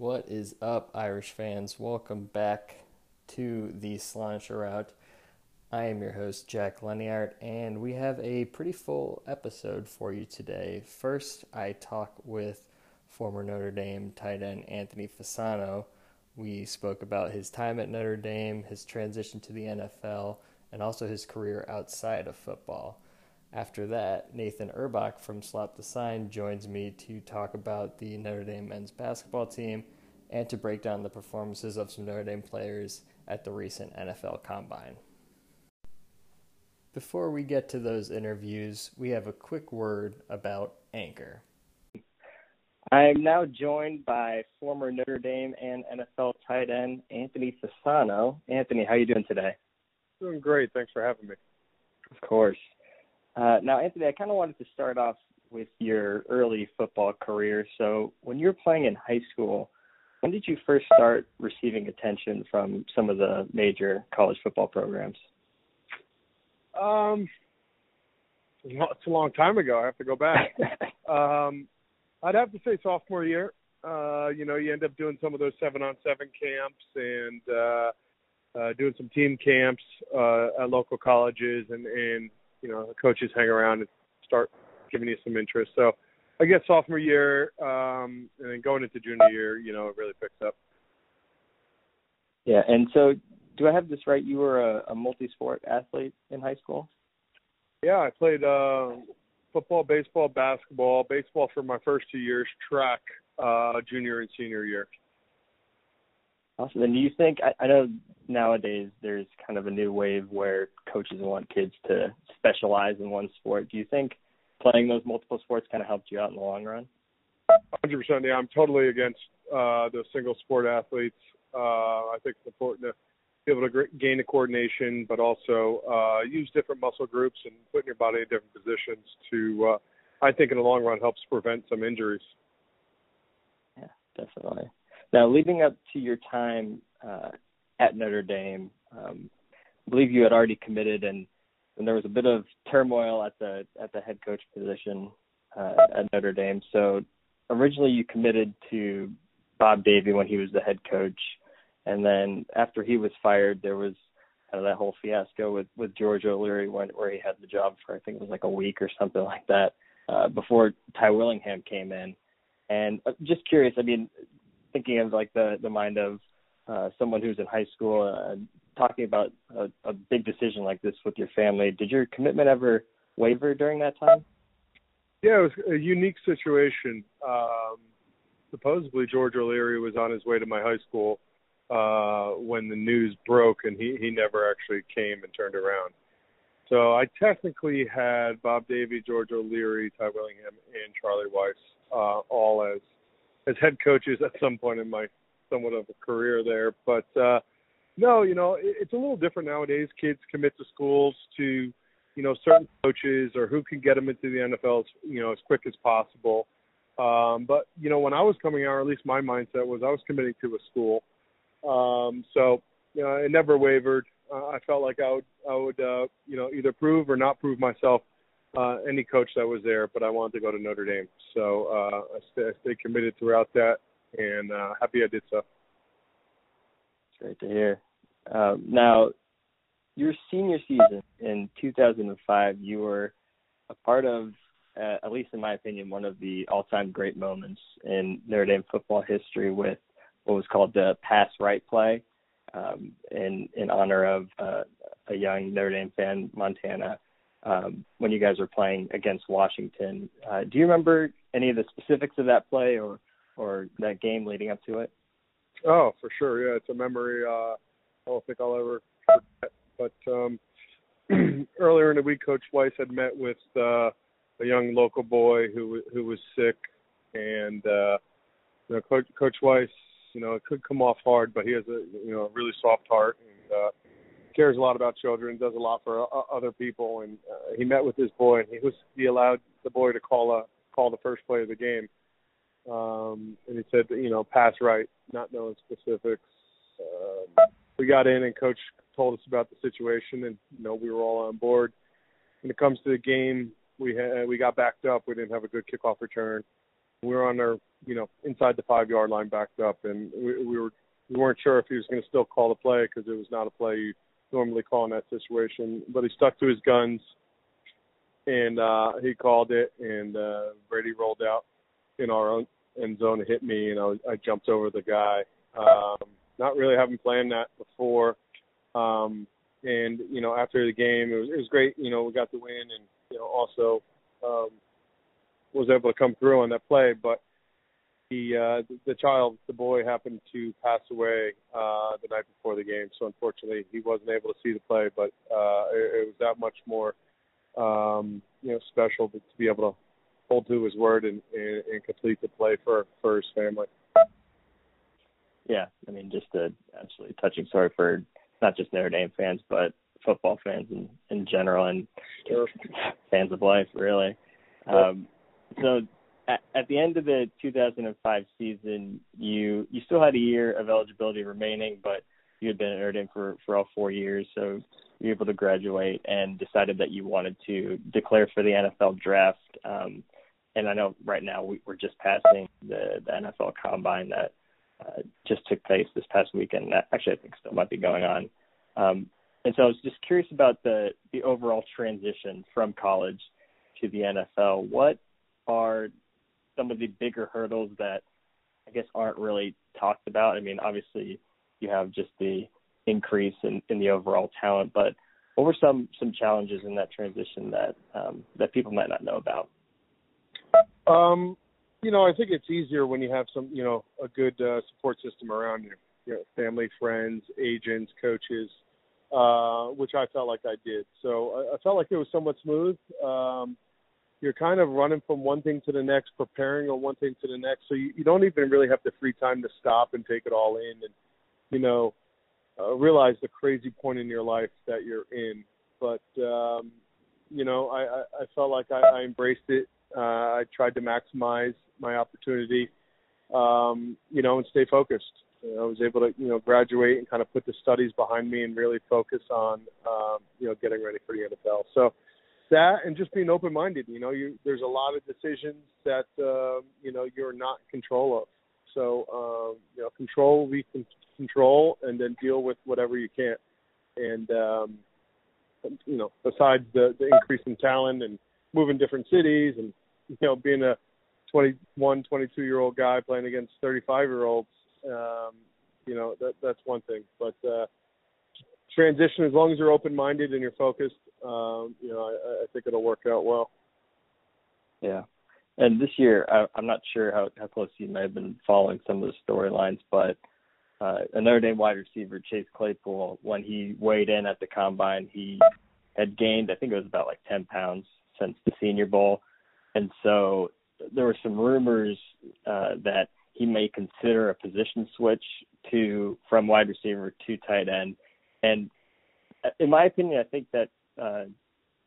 What is up, Irish fans? Welcome back to the Slanisher Route. I am your host, Jack Leniart, and we have a pretty full episode for you today. First, I talk with former Notre Dame tight end Anthony Fasano. We spoke about his time at Notre Dame, his transition to the NFL, and also his career outside of football. After that, Nathan Erbach from Slap the Sign joins me to talk about the Notre Dame men's basketball team and to break down the performances of some Notre Dame players at the recent NFL Combine. Before we get to those interviews, we have a quick word about Anchor. I'm now joined by former Notre Dame and NFL tight end Anthony Fasano. Anthony, how are you doing today? Doing great. Thanks for having me. Of course. Uh, now, Anthony, I kind of wanted to start off with your early football career. So, when you were playing in high school, when did you first start receiving attention from some of the major college football programs? Um, it's a long time ago. I have to go back. um, I'd have to say sophomore year. Uh, you know, you end up doing some of those seven on seven camps and uh, uh, doing some team camps uh, at local colleges, and and you know, the coaches hang around and start giving you some interest. So, I guess sophomore year, um, and then going into junior year, you know, it really picks up. Yeah, and so do I have this right? You were a, a multi-sport athlete in high school. Yeah, I played uh, football, baseball, basketball. Baseball for my first two years, track uh, junior and senior year. Awesome. And do you think I, I know nowadays there's kind of a new wave where coaches want kids to specialize in one sport. Do you think playing those multiple sports kind of helped you out in the long run? 100%. Yeah, I'm totally against uh, the single sport athletes. Uh, I think it's important to be able to gain the coordination, but also uh, use different muscle groups and put your body in different positions to, uh, I think, in the long run, helps prevent some injuries. Yeah, definitely. Now, leading up to your time uh, at Notre Dame, um, I believe you had already committed, and, and there was a bit of turmoil at the at the head coach position uh, at Notre Dame. So, originally, you committed to Bob Davie when he was the head coach and then after he was fired, there was kind of that whole fiasco with with George O'Leary when where he had the job for I think it was like a week or something like that uh, before Ty Willingham came in. And uh, just curious, I mean, thinking of like the the mind of uh, someone who's in high school, uh, talking about a, a big decision like this with your family. Did your commitment ever waver during that time? Yeah, it was a unique situation. Um, supposedly George O'Leary was on his way to my high school uh, when the news broke, and he he never actually came and turned around. So I technically had Bob Davie, George O'Leary, Ty Willingham, and Charlie Weis uh, all as as head coaches at some point in my somewhat of a career there. But uh, no, you know, it, it's a little different nowadays. Kids commit to schools to you know certain coaches or who can get them into the NFL, you know, as quick as possible. Um, but you know, when I was coming out, or at least my mindset was I was committing to a school um, so you know, it never wavered. Uh, I felt like I would, I would, uh, you know, either prove or not prove myself. Uh, any coach that was there, but I wanted to go to Notre Dame, so uh, I, I stayed committed throughout that, and uh, happy I did so. It's Great to hear. Um, now, your senior season in 2005, you were a part of, uh, at least in my opinion, one of the all-time great moments in Notre Dame football history with what was called the pass right play um, in in honor of uh, a young Notre Dame fan, Montana, um, when you guys were playing against Washington. Uh, do you remember any of the specifics of that play or or that game leading up to it? Oh, for sure. Yeah, it's a memory uh, I don't think I'll ever forget. But um, earlier in the week, Coach Weis had met with uh, a young local boy who who was sick, and uh, you know, Coach, Coach Weis you know, it could come off hard, but he has a you know really soft heart and uh, cares a lot about children, does a lot for uh, other people. And uh, he met with his boy, and he was he allowed the boy to call a call the first play of the game. Um, and he said, you know, pass right, not knowing specifics. Uh, we got in, and coach told us about the situation, and you know we were all on board. When it comes to the game, we had we got backed up. We didn't have a good kickoff return We were on our, you know, inside the five yard line, backed up, and we, we were we weren't sure if he was going to still call the play because it was not a play you normally call in that situation. But he stuck to his guns, and uh, he called it, and uh, Brady rolled out in our own end zone to hit me, and I, was, I jumped over the guy. Um, not really having planned that before. Um, and you know, after the game, it was, it was great. You know, we got the win, and you know, also um, was able to come through on that play. But the uh, the, child, the boy, happened to pass away uh, the night before the game, so unfortunately, he wasn't able to see the play. But uh, it, it was that much more, um, you know, special to, to be able to hold to his word and, and, and complete the play for for his family. Yeah, I mean, just a absolutely touching story for not just Notre Dame fans, but football fans in in general and sure. fans of life, really. Um, so at, at the end of the 2005 season, you you still had a year of eligibility remaining, but you had been at Dame for for all four years, so you were able to graduate and decided that you wanted to declare for the NFL draft. Um, and I know right now we, we're just passing the, the NFL Combine that uh, just took place this past weekend. Actually I think still might be going on. Um, and so I was just curious about the the overall transition from college to the NFL. What are some of the bigger hurdles that I guess aren't really talked about? I mean, obviously you have just the increase in, in the overall talent, but what were some some challenges in that transition that um, that people might not know about? Um, you know, I think it's easier when you have some, you know, a good uh, support system around you. You know, family, friends, agents, coaches, uh, which I felt like I did. So I, I felt like it was somewhat smooth. Um, you're kind of running from one thing to the next, preparing on one thing to the next. So you, you don't even really have the free time to stop and take it all in and, you know, uh, realize the crazy point in your life that you're in. But, um, you know, I, I, I felt like I, I embraced it. Uh, I tried to maximize my opportunity, um, you know, and stay focused. I was able to, you know, graduate and kind of put the studies behind me and really focus on, um, you know, getting ready for the NFL. So that and just being open-minded. You know, you there's a lot of decisions that uh, you know you're not in control of. So um, you know, control we can control, and then deal with whatever you can't. And um, you know, besides the the increase in talent and moving different cities, and you know, being a 21, 22 year old guy playing against 35 year olds, um, you know, that that's one thing. But uh, transition, as long as you're open minded and you're focused, um, you know, I, I think it'll work out well. Yeah. And this year, I, I'm not sure how, how close you may have been following some of the storylines, but uh, a Dame wide receiver, Chase Claypool, when he weighed in at the combine, he had gained, I think it was about like 10 pounds since the Senior Bowl. And so there were some rumors uh, that he may consider a position switch to from wide receiver to tight end. And uh, in my opinion, I think that uh,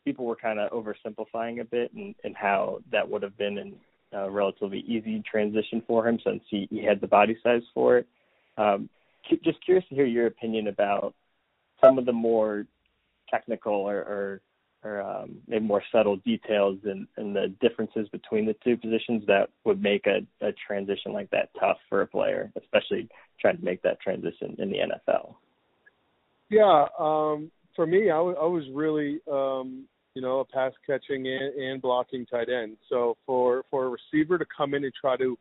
people were kind of oversimplifying a bit and, and how that would have been a relatively easy transition for him since he, he had the body size for it. Um, just curious to hear your opinion about some of the more technical or, or or um, maybe more subtle details and, and the differences between the two positions that would make a, a transition like that tough for a player, especially trying to make that transition in the NFL. Yeah, um, for me, I, w- I was really, um, you know, a pass catching and, and blocking tight end. So for for a receiver to come in and try to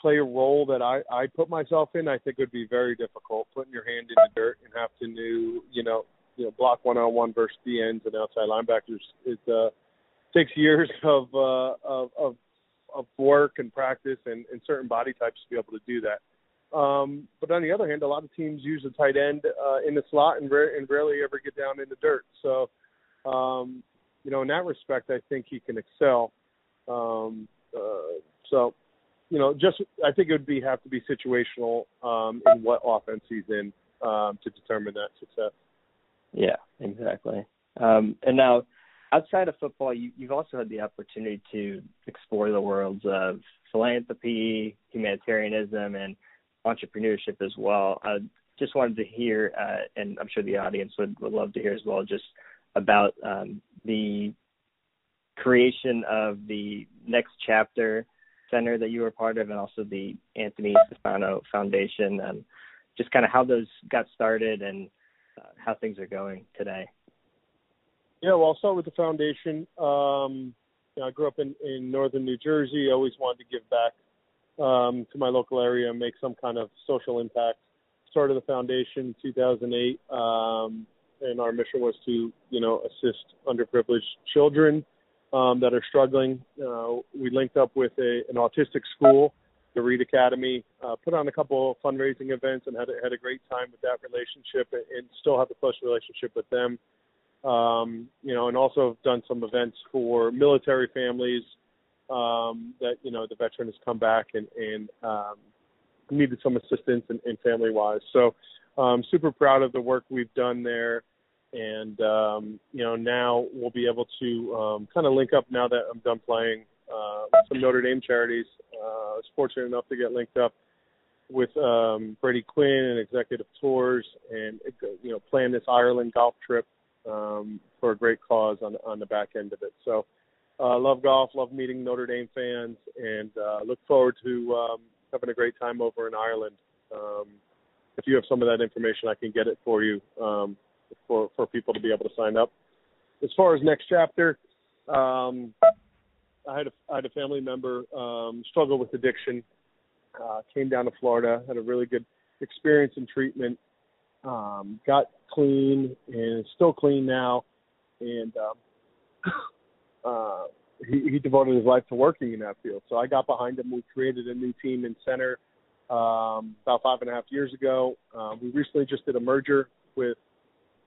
play a role that I I put myself in, I think would be very difficult. Putting your hand in the dirt and have to new, you know, you know, block one on one versus the ends and outside linebackers. It uh, takes years of uh, of, of of work and practice and, and certain body types to be able to do that. Um, but on the other hand, a lot of teams use a tight end uh, in the slot and, and rarely ever get down in the dirt. So, um, you know, in that respect, I think he can excel. Um, uh, so, you know, just I think it would be have to be situational um, in what offense he's in um, to determine that success. Yeah, exactly. Um, and now, outside of football, you, you've also had the opportunity to explore the worlds of philanthropy, humanitarianism, and entrepreneurship as well. I just wanted to hear, uh, and I'm sure the audience would, would love to hear as well, just about um, the creation of the next chapter Center that you were part of, and also the Anthony Fasano Foundation, and just kind of how those got started and uh, how things are going today. Yeah, well, I'll start with the foundation. Um, you know, I grew up in, in northern New Jersey. I always wanted to give back um, to my local area and make some kind of social impact. Started the foundation in 2008, um, and our mission was to, you know, assist underprivileged children um, that are struggling. Uh, we linked up with a, an autistic school, the Reed Academy, uh, put on a couple of fundraising events, and had a, had a great time with that relationship, and, and still have a close relationship with them um, you know, and also have done some events for military families um, that you know the veteran has come back and and um, needed some assistance in, in family wise. So, um, super proud of the work we've done there, and um, you know now we'll be able to um, kind of link up now that I'm done playing uh, some Notre Dame charities. Uh, I was fortunate enough to get linked up with um, Brady Quinn and Executive Tours, and you know plan this Ireland golf trip um, for a great cause on on the back end of it. So, uh, love golf, love meeting Notre Dame fans, and uh, look forward to um, having a great time over in Ireland. Um, if you have some of that information, I can get it for you um, for for people to be able to sign up. As far as next chapter, um, I had a I had a family member um, struggle with addiction. Uh, came down to Florida, had a really good experience in treatment, um, got clean and still clean now, and um, uh, he, he devoted his life to working in that field. So I got behind him. We created a new team in center um, about five and a half years ago. Uh, we recently just did a merger with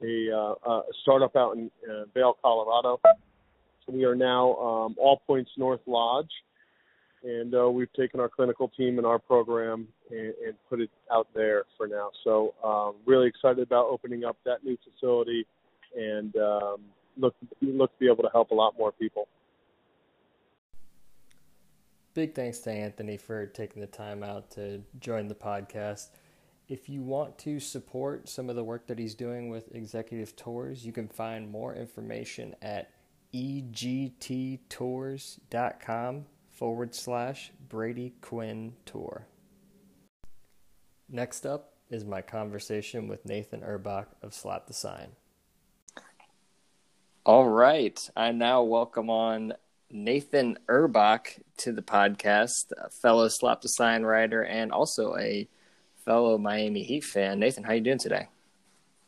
a, uh, a startup out in uh, Vail, Colorado. So we are now um, All Points North Lodge and uh, we've taken our clinical team and our program and, and put it out there for now. So um, really excited about opening up that new facility and um, look look to be able to help a lot more people. Big thanks to Anthony for taking the time out to join the podcast. If you want to support some of the work that he's doing with Executive Tours, you can find more information at egttours.com forward slash Brady Quinn Tour. Next up is my conversation with Nathan Erbach of Slap the Sign. All right. I now welcome on Nathan Erbach to the podcast, a fellow Slap the Sign writer and also a fellow Miami Heat fan. Nathan, how you doing today?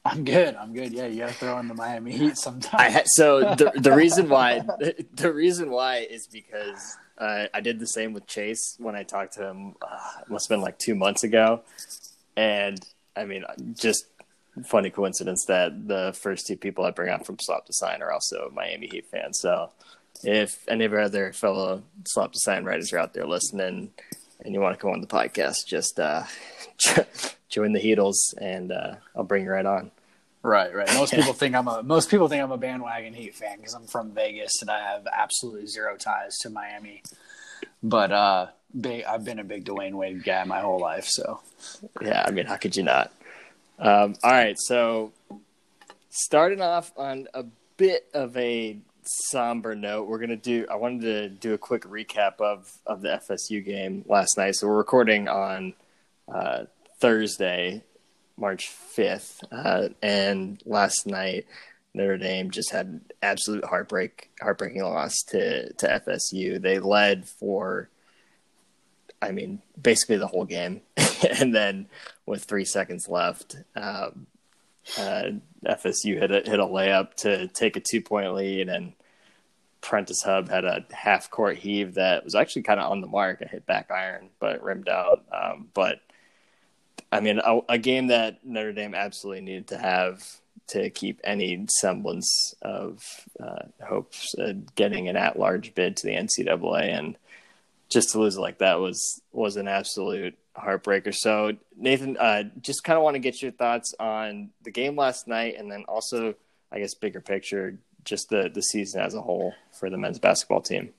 I'm good. I'm good. Yeah, you got to throw in the Miami Heat sometimes. I, so the the reason why the, the reason why is because uh, I did the same with Chase when I talked to him. Uh, must have been like two months ago, and I mean, just funny coincidence that the first two people I bring on from Slap the Sign are also Miami Heat fans. So, if any of our other fellow Slap the Sign writers are out there listening, and you want to come on the podcast, just uh, join the Heatles, and uh, I'll bring you right on. Right, right. Most people think I'm a most people think I'm a bandwagon Heat fan because I'm from Vegas and I have absolutely zero ties to Miami. But uh, big, I've been a big Dwyane Wade guy my whole life. So yeah, I mean, how could you not? Um, all right, so starting off on a bit of a somber note, we're gonna do. I wanted to do a quick recap of of the FSU game last night. So we're recording on uh, Thursday, March 5th. Uh, and last night, Notre Dame just had absolute heartbreak, heartbreaking loss to, to FSU. They led for, I mean, basically the whole game. and then with three seconds left, um, uh, FSU hit a, hit a layup to take a two point lead. And Prentiss Hubb had a half court heave that was actually kind of on the mark. and hit back iron, but rimmed out. Um, but I mean, a, a, game that Notre Dame absolutely needed to have to keep any semblance of uh, hopes of getting an at-large bid to the NCAA, and just to lose like that was was an absolute heartbreaker. So, Nathan, uh, just kind of want to get your thoughts on the game last night, and then also, I guess, bigger picture, just the the season as a whole for the men's basketball team.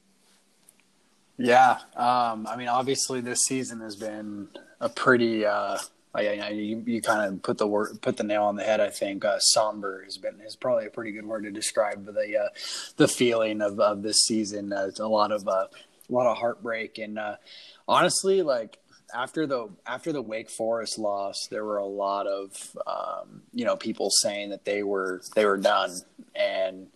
Yeah, um, I mean, obviously, this season has been a pretty. Uh I, you, you kind of put the word, put the nail on the head. I think uh, somber has been is probably a pretty good word to describe the uh, the feeling of, of this season. Uh, a lot of uh, a lot of heartbreak, and uh, honestly, like after the after the Wake Forest loss, there were a lot of um, you know people saying that they were they were done, and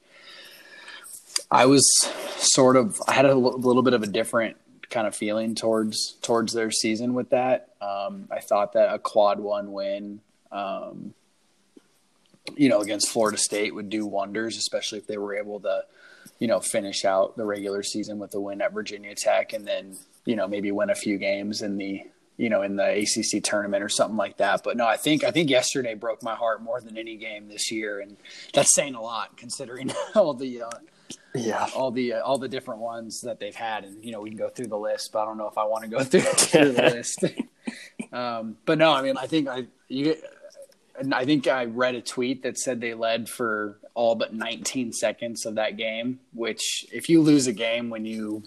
I was sort of I had a l- little bit of a different kind of feeling towards towards their season with that. Um, I thought that a quad one win, um, you know, against Florida State would do wonders, especially if they were able to, you know, finish out the regular season with a win at Virginia Tech, and then you know maybe win a few games in the you know in the ACC tournament or something like that. But no, I think I think yesterday broke my heart more than any game this year, and that's saying a lot considering all the. Uh, yeah all the uh, all the different ones that they've had and you know we can go through the list but i don't know if i want to go through, through the list um, but no i mean i think i you i think i read a tweet that said they led for all but 19 seconds of that game which if you lose a game when you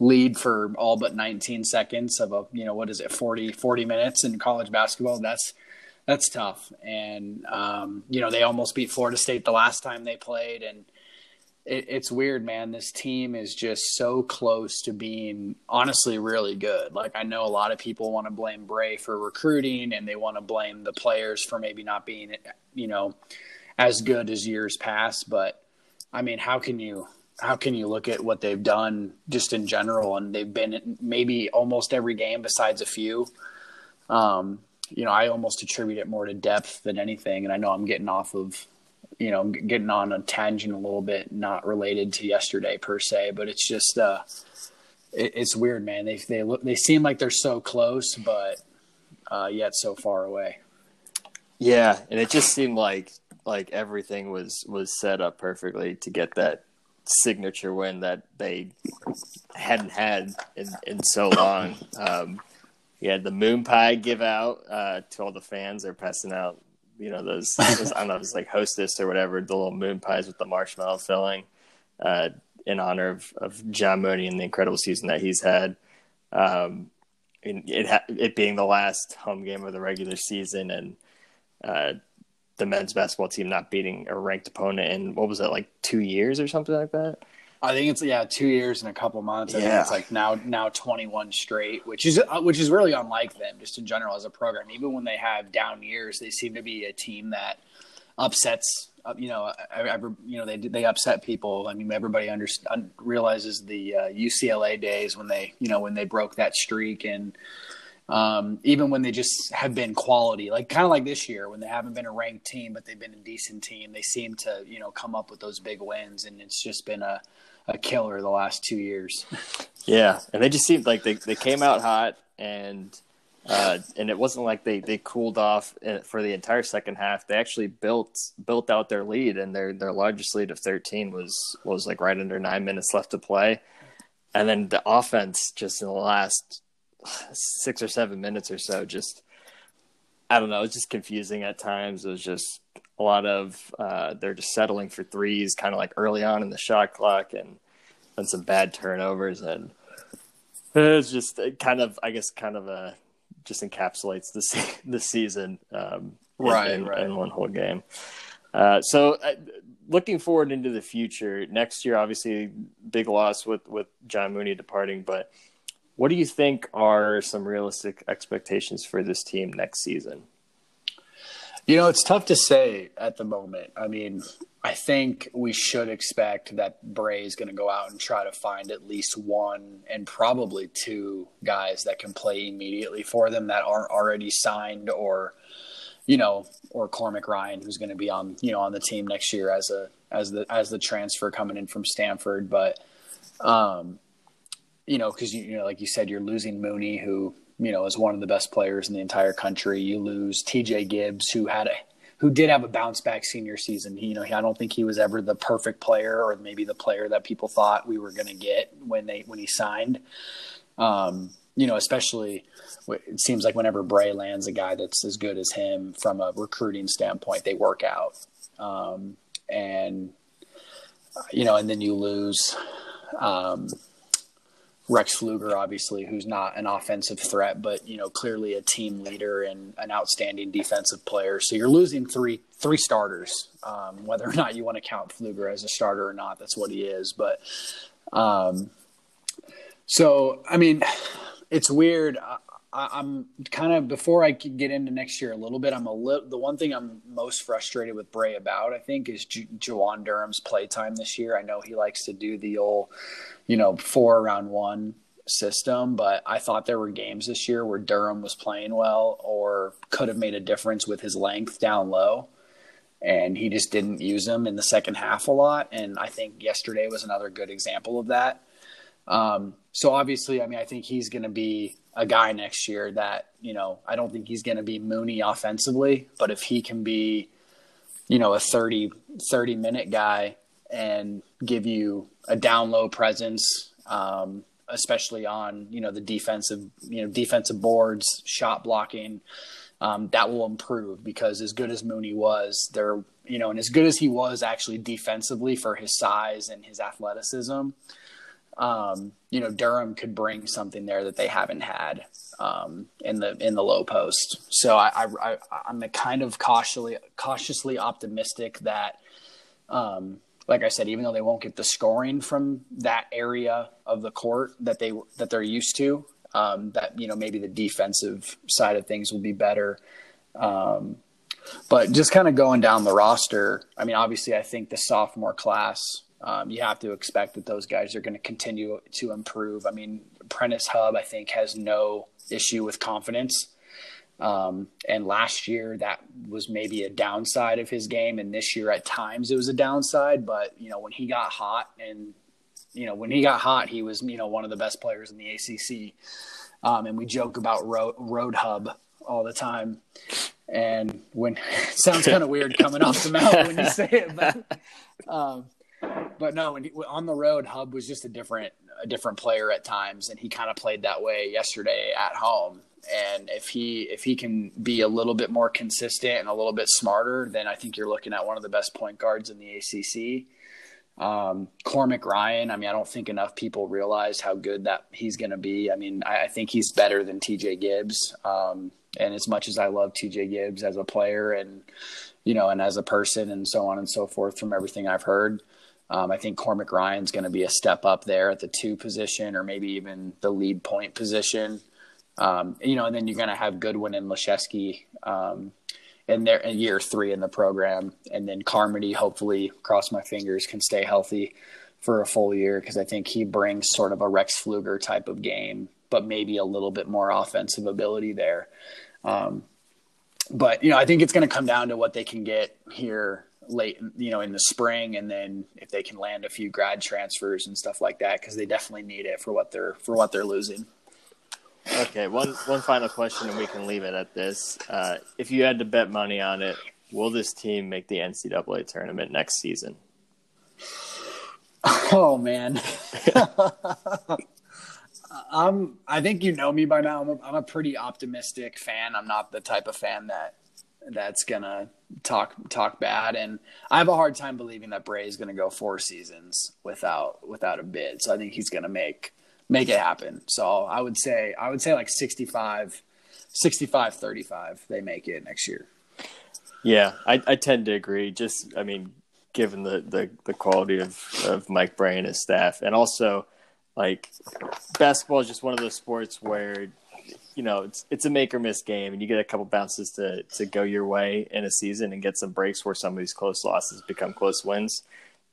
lead for all but 19 seconds of a you know what is it 40 40 minutes in college basketball that's that's tough and um, you know they almost beat florida state the last time they played and it, it's weird, man. This team is just so close to being honestly really good. Like I know a lot of people want to blame Brey for recruiting, and they want to blame the players for maybe not being, you know, as good as years past. But I mean, how can you how can you look at what they've done just in general? And they've been maybe almost every game besides a few. Um, you know, I almost attribute it more to depth than anything. And I know I'm getting off of you know, getting on a tangent a little bit, not related to yesterday per se, but it's just, uh, it, it's weird, man. They, they look, they seem like they're so close, but, uh, yet so far away. Yeah. And it just seemed like, like everything was, was set up perfectly to get that signature win that they hadn't had in, in so long. Um, had the moon pie give out uh, to all the fans. They're passing out you know those, those I don't know it's like Hostess or whatever the little moon pies with the marshmallow filling uh, in honor of, of John Mooney and the incredible season that he's had. Um, it ha- it being the last home game of the regular season and uh, the men's basketball team not beating a ranked opponent in what was it like two years or something like that. I think it's yeah, two years and a couple months. I yeah. think it's like now now twenty one straight, which is uh, which is really unlike them, just in general as a program. Even when they have down years, they seem to be a team that upsets. Uh, you know, ever you know they they upset people. I mean, everybody under, realizes the uh, UCLA days when they you know when they broke that streak and. Um, even when they just have been quality, like kind of like this year when they haven't been a ranked team, but they've been a decent team, they seem to, you know, come up with those big wins. And it's just been a, a killer the last two years. yeah, and they just seemed like they, they came out hot and uh, and it wasn't like they, they cooled off uh, for the entire second half. They actually built built out their lead, and their their largest lead of thirteen was was like right under nine minutes left to play. And then the offense, just in the last six or seven minutes or so, just I don't know, it was just confusing at times. It was just a lot of uh, they're just settling for threes, kind of like early on in the shot clock, and then some bad turnovers, and it's just kind of, I guess, kind of a just encapsulates the se- the season, um, right, in, right. in one whole game. Uh, so, uh, looking forward into the future, next year, obviously, big loss with with John Mooney departing, but what do you think are some realistic expectations for this team next season? You know, it's tough to say at the moment. I mean, I think we should expect that Brey is going to go out and try to find at least one and probably two guys that can play immediately for them that aren't already signed or you know, or Cormac Ryan, who's going to be on, you know, on the team next year as a as the as the transfer coming in from Stanford. But, um, you know, because you, you know, like you said, you're losing Mooney, who you know, is one of the best players in the entire country. You lose T.J. Gibbs, who had a who did have a bounce back senior season. He, you know, I don't think he was ever the perfect player, or maybe the player that people thought we were going to get when they when he signed. Um, you know, especially it seems like whenever Brey lands a guy that's as good as him from a recruiting standpoint, they work out. Um, and you know, and then you lose. Um, Rex Pfluger, obviously, who's not an offensive threat, but you know clearly a team leader and an outstanding defensive player. So you're losing three three starters. Um, whether or not you want to count Pfluger as a starter or not, that's what he is. But um, So, I mean, it's weird. I, am kind of before I get into next year a little bit. I'm a little. The one thing I'm most frustrated with Brey about, I think, is Juwan Durham's playtime this year. I know he likes to do the old, you know, four around one system, but I thought there were games this year where Durham was playing well or could have made a difference with his length down low. And he just didn't use them in the second half a lot. And I think yesterday was another good example of that. Um, so obviously, I mean, I think he's going to be a guy next year that, you know, I don't think he's going to be Mooney offensively, but if he can be, you know, a 30, 30 minute guy and give you a down low presence, um, especially on, you know, the defensive, you know, defensive boards, shot blocking, um, that will improve because as good as Mooney was, there, you know, and as good as he was actually defensively for his size and his athleticism, um, you know, Durham could bring something there that they haven't had um, in the in the low post. So I, am kind of cautiously cautiously optimistic that, um, like I said, even though they won't get the scoring from that area of the court that they that they're used to, um, that you know maybe the defensive side of things will be better. Um, but just kind of going down the roster, I mean, obviously, I think the sophomore class um, you have to expect that those guys are going to continue to improve. I mean, Prentiss Hubb, I think, has no issue with confidence. Um, and last year, that was maybe a downside of his game. And this year, at times, it was a downside. But, you know, when he got hot and, you know, when he got hot, he was, you know, one of the best players in the ACC. Um, and we joke about road, road Hubb all the time. And when it sounds kind of weird coming off the mouth when you say it, but um, but no, when he, on the road, Hubb was just a different a different player at times, and he kind of played that way yesterday at home. And if he if he can be a little bit more consistent and a little bit smarter, then I think you're looking at one of the best point guards in the ACC. Um, Cormac Ryan, I mean, I don't think enough people realize how good that he's going to be. I mean, I, I, think he's better than TJ Gibbs. Um, and as much as I love TJ Gibbs as a player and, you know, and as a person and so on and so forth from everything I've heard, um, I think Cormac Ryan's going to be a step up there at the two position or maybe even the lead point position. Um, you know, and then you're going to have Goodwin and Laszewski um, in their in year three in the program, and then Carmody, hopefully, cross my fingers, can stay healthy for a full year because I think he brings sort of a Rex Pfluger type of game, but maybe a little bit more offensive ability there. Um, but you know, I think it's going to come down to what they can get here late, you know, in the spring, and then if they can land a few grad transfers and stuff like that, because they definitely need it for what they're for what they're losing. Okay, one one final question, and we can leave it at this. Uh, if you had to bet money on it, will this team make the NCAA tournament next season? Oh man, I'm. I think you know me by now. I'm a, I'm a pretty optimistic fan. I'm not the type of fan that that's gonna talk talk bad, and I have a hard time believing that Brey is gonna go four seasons without without a bid. So I think he's gonna make make it happen. So I would say I would say like 65, 65 35 they make it next year. Yeah, I, I tend to agree. Just I mean, given the, the, the quality of, of Mike Brey and his staff, and also like basketball is just one of those sports where you know it's it's a make or miss game, and you get a couple bounces to to go your way in a season and get some breaks where some of these close losses become close wins.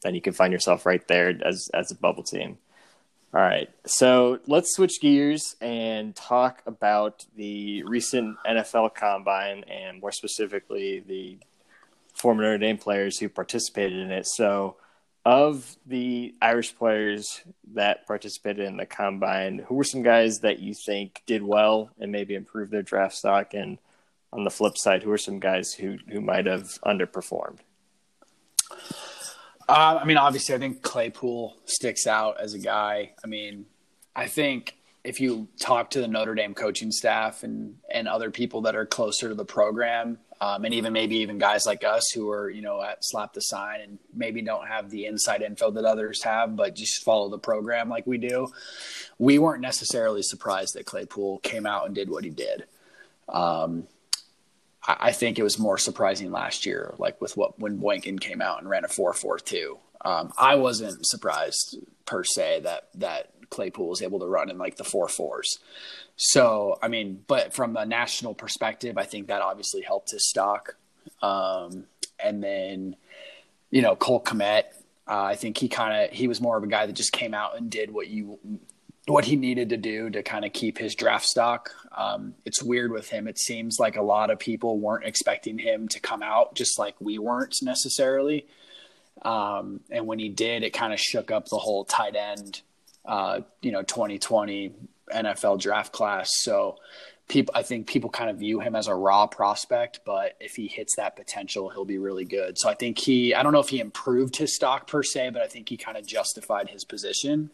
Then you can find yourself right there as as a bubble team. All right, so let's switch gears and talk about the recent NFL Combine and more specifically the former Notre Dame players who participated in it. So of the Irish players that participated in the combine, who were some guys that you think did well and maybe improved their draft stock? And on the flip side, who are some guys who who might have underperformed? Uh, I mean, obviously, I think Claypool sticks out as a guy. I mean, I think if you talk to the Notre Dame coaching staff and and other people that are closer to the program, um, and even maybe even guys like us who are you know at slap the sign and maybe don't have the inside info that others have but just follow the program like we do we weren't necessarily surprised that claypool came out and did what he did. Um, I, I, think it was more surprising last year like with what when boykin came out and ran a 4-4-2 um, i wasn't surprised per se that that Claypool is able to run in like the four fours. So, I mean, but from a national perspective, I think that obviously helped his stock. Um, and then, you know, Cole Kmet, uh, I think he kind of he was more of a guy that just came out and did what you what he needed to do to kind of keep his draft stock. Um, it's weird with him. It seems like a lot of people weren't expecting him to come out, just like we weren't necessarily. Um, and when he did, it kind of shook up the whole tight end, uh, you know, 2020 NFL draft class. So people, I think people kind of view him as a raw prospect, but if he hits that potential, he'll be really good. So I think he, I don't know if he improved his stock per se, but I think he kind of justified his position.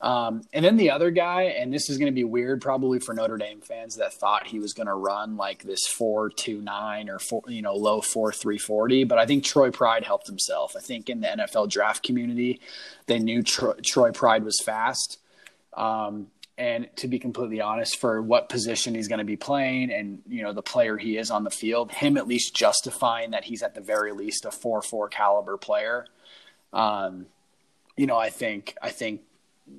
Um, and then the other guy, and this is going to be weird probably for Notre Dame fans that thought he was going to run like this four two nine or four, you know, low four three forty. But I think Troy Pride helped himself. I think in the NFL draft community, they knew Troy, Troy Pride was fast. Um, and to be completely honest, for what position he's going to be playing, and you know the player he is on the field, him at least justifying that he's at the very least a four four caliber player. Um, you know, I think I think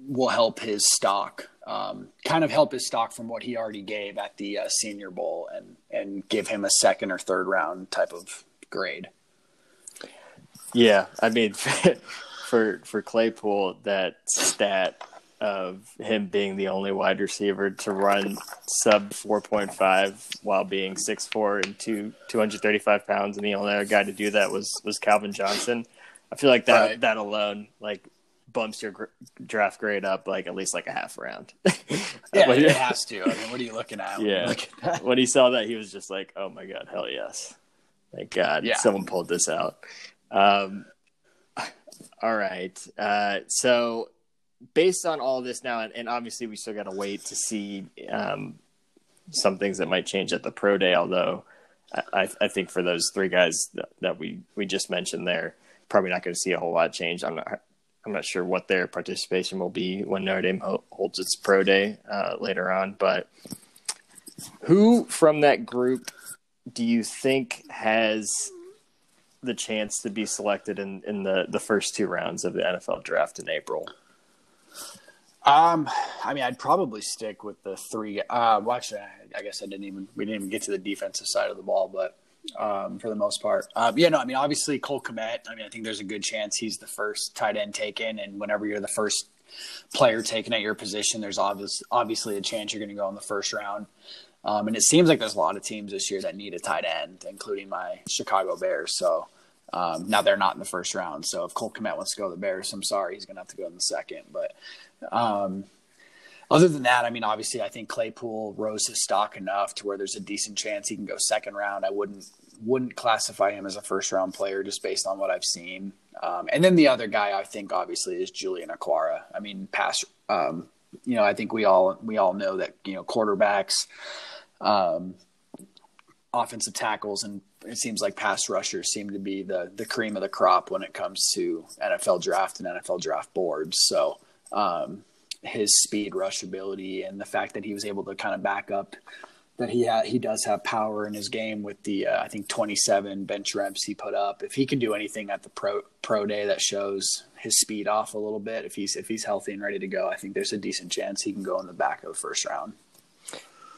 will help his stock, um, kind of help his stock from what he already gave at the uh, Senior Bowl, and and give him a second or third round type of grade. Yeah, I mean, for for Claypool, that stat of him being the only wide receiver to run sub 4.5 while being 6'4 and two, 235 pounds and the only other guy to do that was was Calvin Johnson. I feel like that right. that alone like bumps your gr- draft grade up like at least like a half round. yeah, it has to. I mean, what are you looking at? Yeah. Look at when he saw that, he was just like, "Oh my god, hell yes! Thank God, yeah. someone pulled this out." Um, all right. Uh, so, based on all this now, and, and obviously we still got to wait to see um, some things that might change at the pro day. Although, I, I think for those three guys that, that we we just mentioned there, probably not going to see a whole lot change. I'm not I'm not sure what their participation will be when Notre Dame holds its pro day uh, later on. But who from that group do you think has the chance to be selected in, in the, the first two rounds of the NFL draft in April? Um, I mean, I'd probably stick with the three. Uh, well, actually, I, I guess I didn't even we didn't even get to the defensive side of the ball, but um, for the most part. Um, yeah, no, I mean, obviously Cole Kmet. I mean, I think there's a good chance he's the first tight end taken, and whenever you're the first player taken at your position, there's obvious, obviously a chance you're going to go in the first round. Um, and it seems like there's a lot of teams this year that need a tight end, including my Chicago Bears. So um, now they're not in the first round. So if Cole Kmet wants to go to the Bears, I'm sorry, he's going to have to go in the second. But um, other than that, I mean, obviously, I think Claypool rose his stock enough to where there's a decent chance he can go second round. I wouldn't wouldn't classify him as a first round player just based on what I've seen. Um, and then the other guy I think obviously is Julian Okwara. I mean, pass. Um, you know, I think we all we all know that you know quarterbacks, um, offensive tackles, and it seems like pass rushers seem to be the the cream of the crop when it comes to NFL draft and NFL draft boards. So um, his speed rush ability and the fact that he was able to kind of back up that he ha- he does have power in his game with the uh, I think 27 bench reps he put up. If he can do anything at the pro pro day that shows his speed off a little bit, if he's if he's healthy and ready to go, I think there's a decent chance he can go in the back of the first round.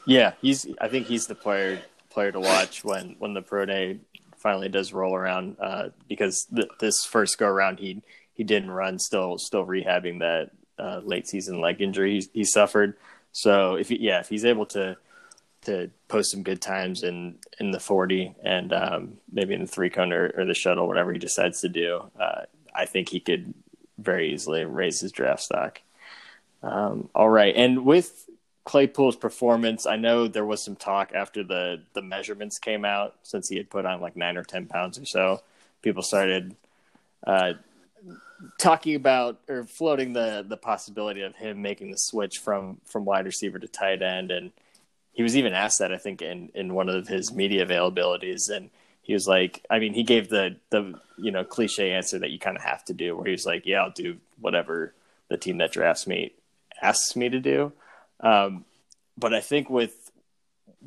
Yeah, he's I think he's the player player to watch when when the pro day finally does roll around uh, because th- this first go around he he didn't run still still rehabbing that uh, late season leg injury he, he suffered. So if he, yeah, if he's able to to post some good times in in the 40 and um, maybe in the three cone or, or, the shuttle, whatever he decides to do, uh, I think he could very easily raise his draft stock. Um, all right, and with Claypool's performance, I know there was some talk after the the measurements came out since he had put on like nine or ten pounds or so. People started uh, talking about or floating the the possibility of him making the switch from from wide receiver to tight end and he was even asked that I think in in one of his media availabilities and he was like I mean he gave the the you know cliche answer that you kind of have to do where he was like yeah I'll do whatever the team that drafts me asks me to do um, but I think with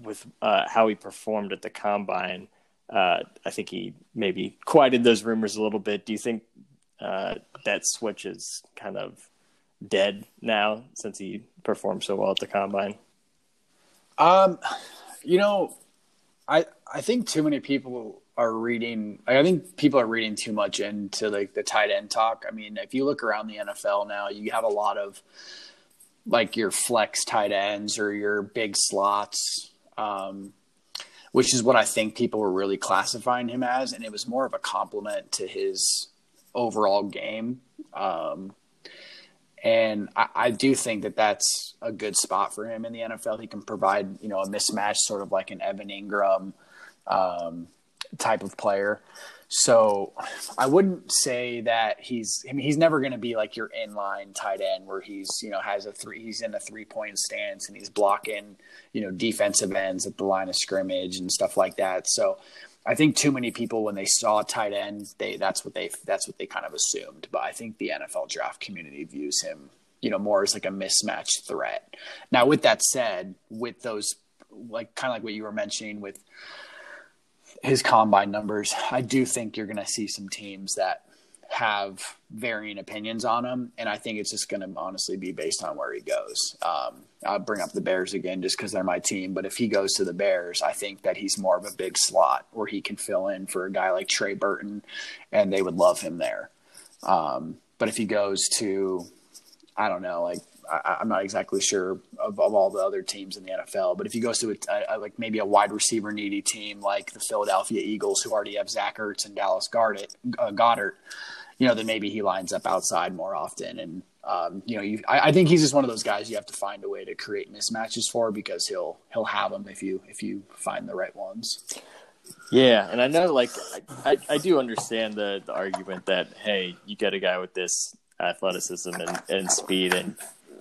with uh, how he performed at the combine uh, I think he maybe quieted those rumors a little bit. Do you think uh, that switch is kind of dead now since he performed so well at the combine? Um, you know, I I think too many people are reading. I think people are reading too much into like the tight end talk. I mean, if you look around the NFL now, you have a lot of like your flex tight ends or your big slots, um, which is what I think people were really classifying him as, and it was more of a compliment to his overall game. Um, and I, I, do think that that's a good spot for him in the NFL. He can provide, you know, a mismatch, sort of like an Evan Engram um, type of player. So I wouldn't say that he's I mean, he's never going to be like your inline tight end where he's you know has a three he's in a three point stance and he's blocking you know defensive ends at the line of scrimmage and stuff like that. So I think too many people when they saw tight end they that's what they that's what they kind of assumed. But I think the NFL draft community views him you know more as like a mismatch threat. Now with that said, with those like kind of like what you were mentioning with his combine numbers, I do think you're going to see some teams that have varying opinions on him, and I think it's just going to honestly be based on where he goes. Um, I'll bring up the Bears again just because they're my team, but if he goes to the Bears, I think that he's more of a big slot where he can fill in for a guy like Trey Burton, and they would love him there. Um, but if he goes to, I don't know, like I, am not exactly sure of, of, all the other teams in the NFL, but if he goes to a, a, like maybe a wide receiver needy team like the Philadelphia Eagles, who already have Zach Ertz and Dallas Goddard, uh, Goedert you know, then maybe he lines up outside more often. And um, you know, you, I, I, think he's just one of those guys you have to find a way to create mismatches for because he'll he'll have them if you if you find the right ones. Yeah, and I know, like, I, I, I do understand the, the argument that hey, you get a guy with this athleticism and, and speed, and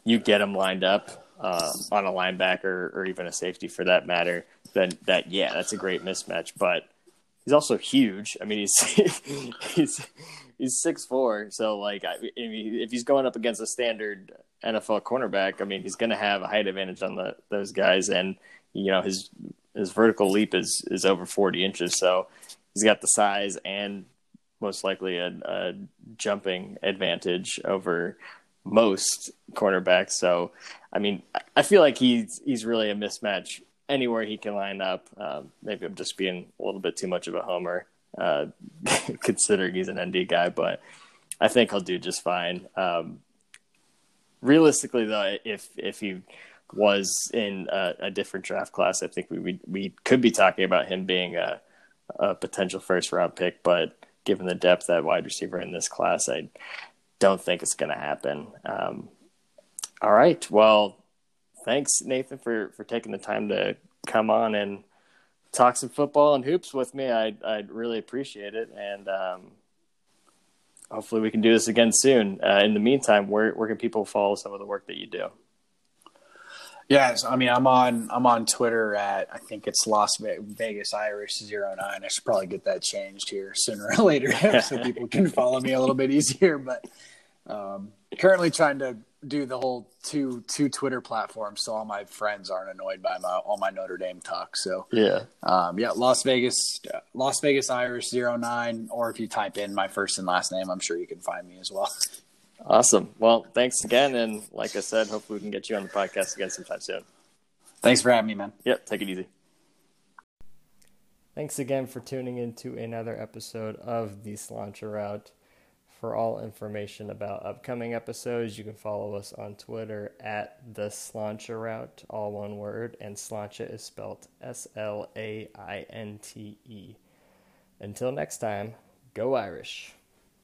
you get him lined up uh, on a linebacker or even a safety for that matter, then that yeah, that's a great mismatch. But he's also huge. I mean, he's he's he's six four. So like, I, mean, if he's going up against a standard NFL cornerback, I mean, he's going to have a height advantage on the those guys, and you know his his vertical leap is is over forty inches. So he's got the size and most likely a, a jumping advantage over most cornerbacks. So, I mean, I feel like he's he's really a mismatch anywhere he can line up. Um, maybe I'm just being a little bit too much of a homer, uh, considering he's an ND guy, but I think he'll do just fine. Um, realistically, though, if if he was in a, a, different draft class, I think we, we we could be talking about him being a, a potential first round pick. But given the depth at wide receiver in this class, I don't think it's going to happen. Um, all right. Well, thanks, Nathan, for, for taking the time to come on and talk some football and hoops with me. I I really appreciate it, and um, hopefully we can do this again soon. Uh, in the meantime, where where can people follow some of the work that you do? Yes, I mean I'm on I'm on Twitter at I think it's Las Vegas Irish 09. I should probably get that changed here sooner or later so people can follow me a little bit easier. But um, currently trying to do the whole two two Twitter platforms so all my friends aren't annoyed by my all my Notre Dame talk. So yeah, um, yeah, Las Vegas Las Vegas Irish 09 or if you type in my first and last name, I'm sure you can find me as well. Awesome. Well, thanks again, and like I said, hopefully we can get you on the podcast again sometime soon. Thanks for having me, man. Yep, take it easy. Thanks again for tuning in to another episode of the Slainte Route. For all information about upcoming episodes, you can follow us on Twitter at the Slainte Route, all one word, and Slainte is spelled S L A I N T E. Until next time, go Irish.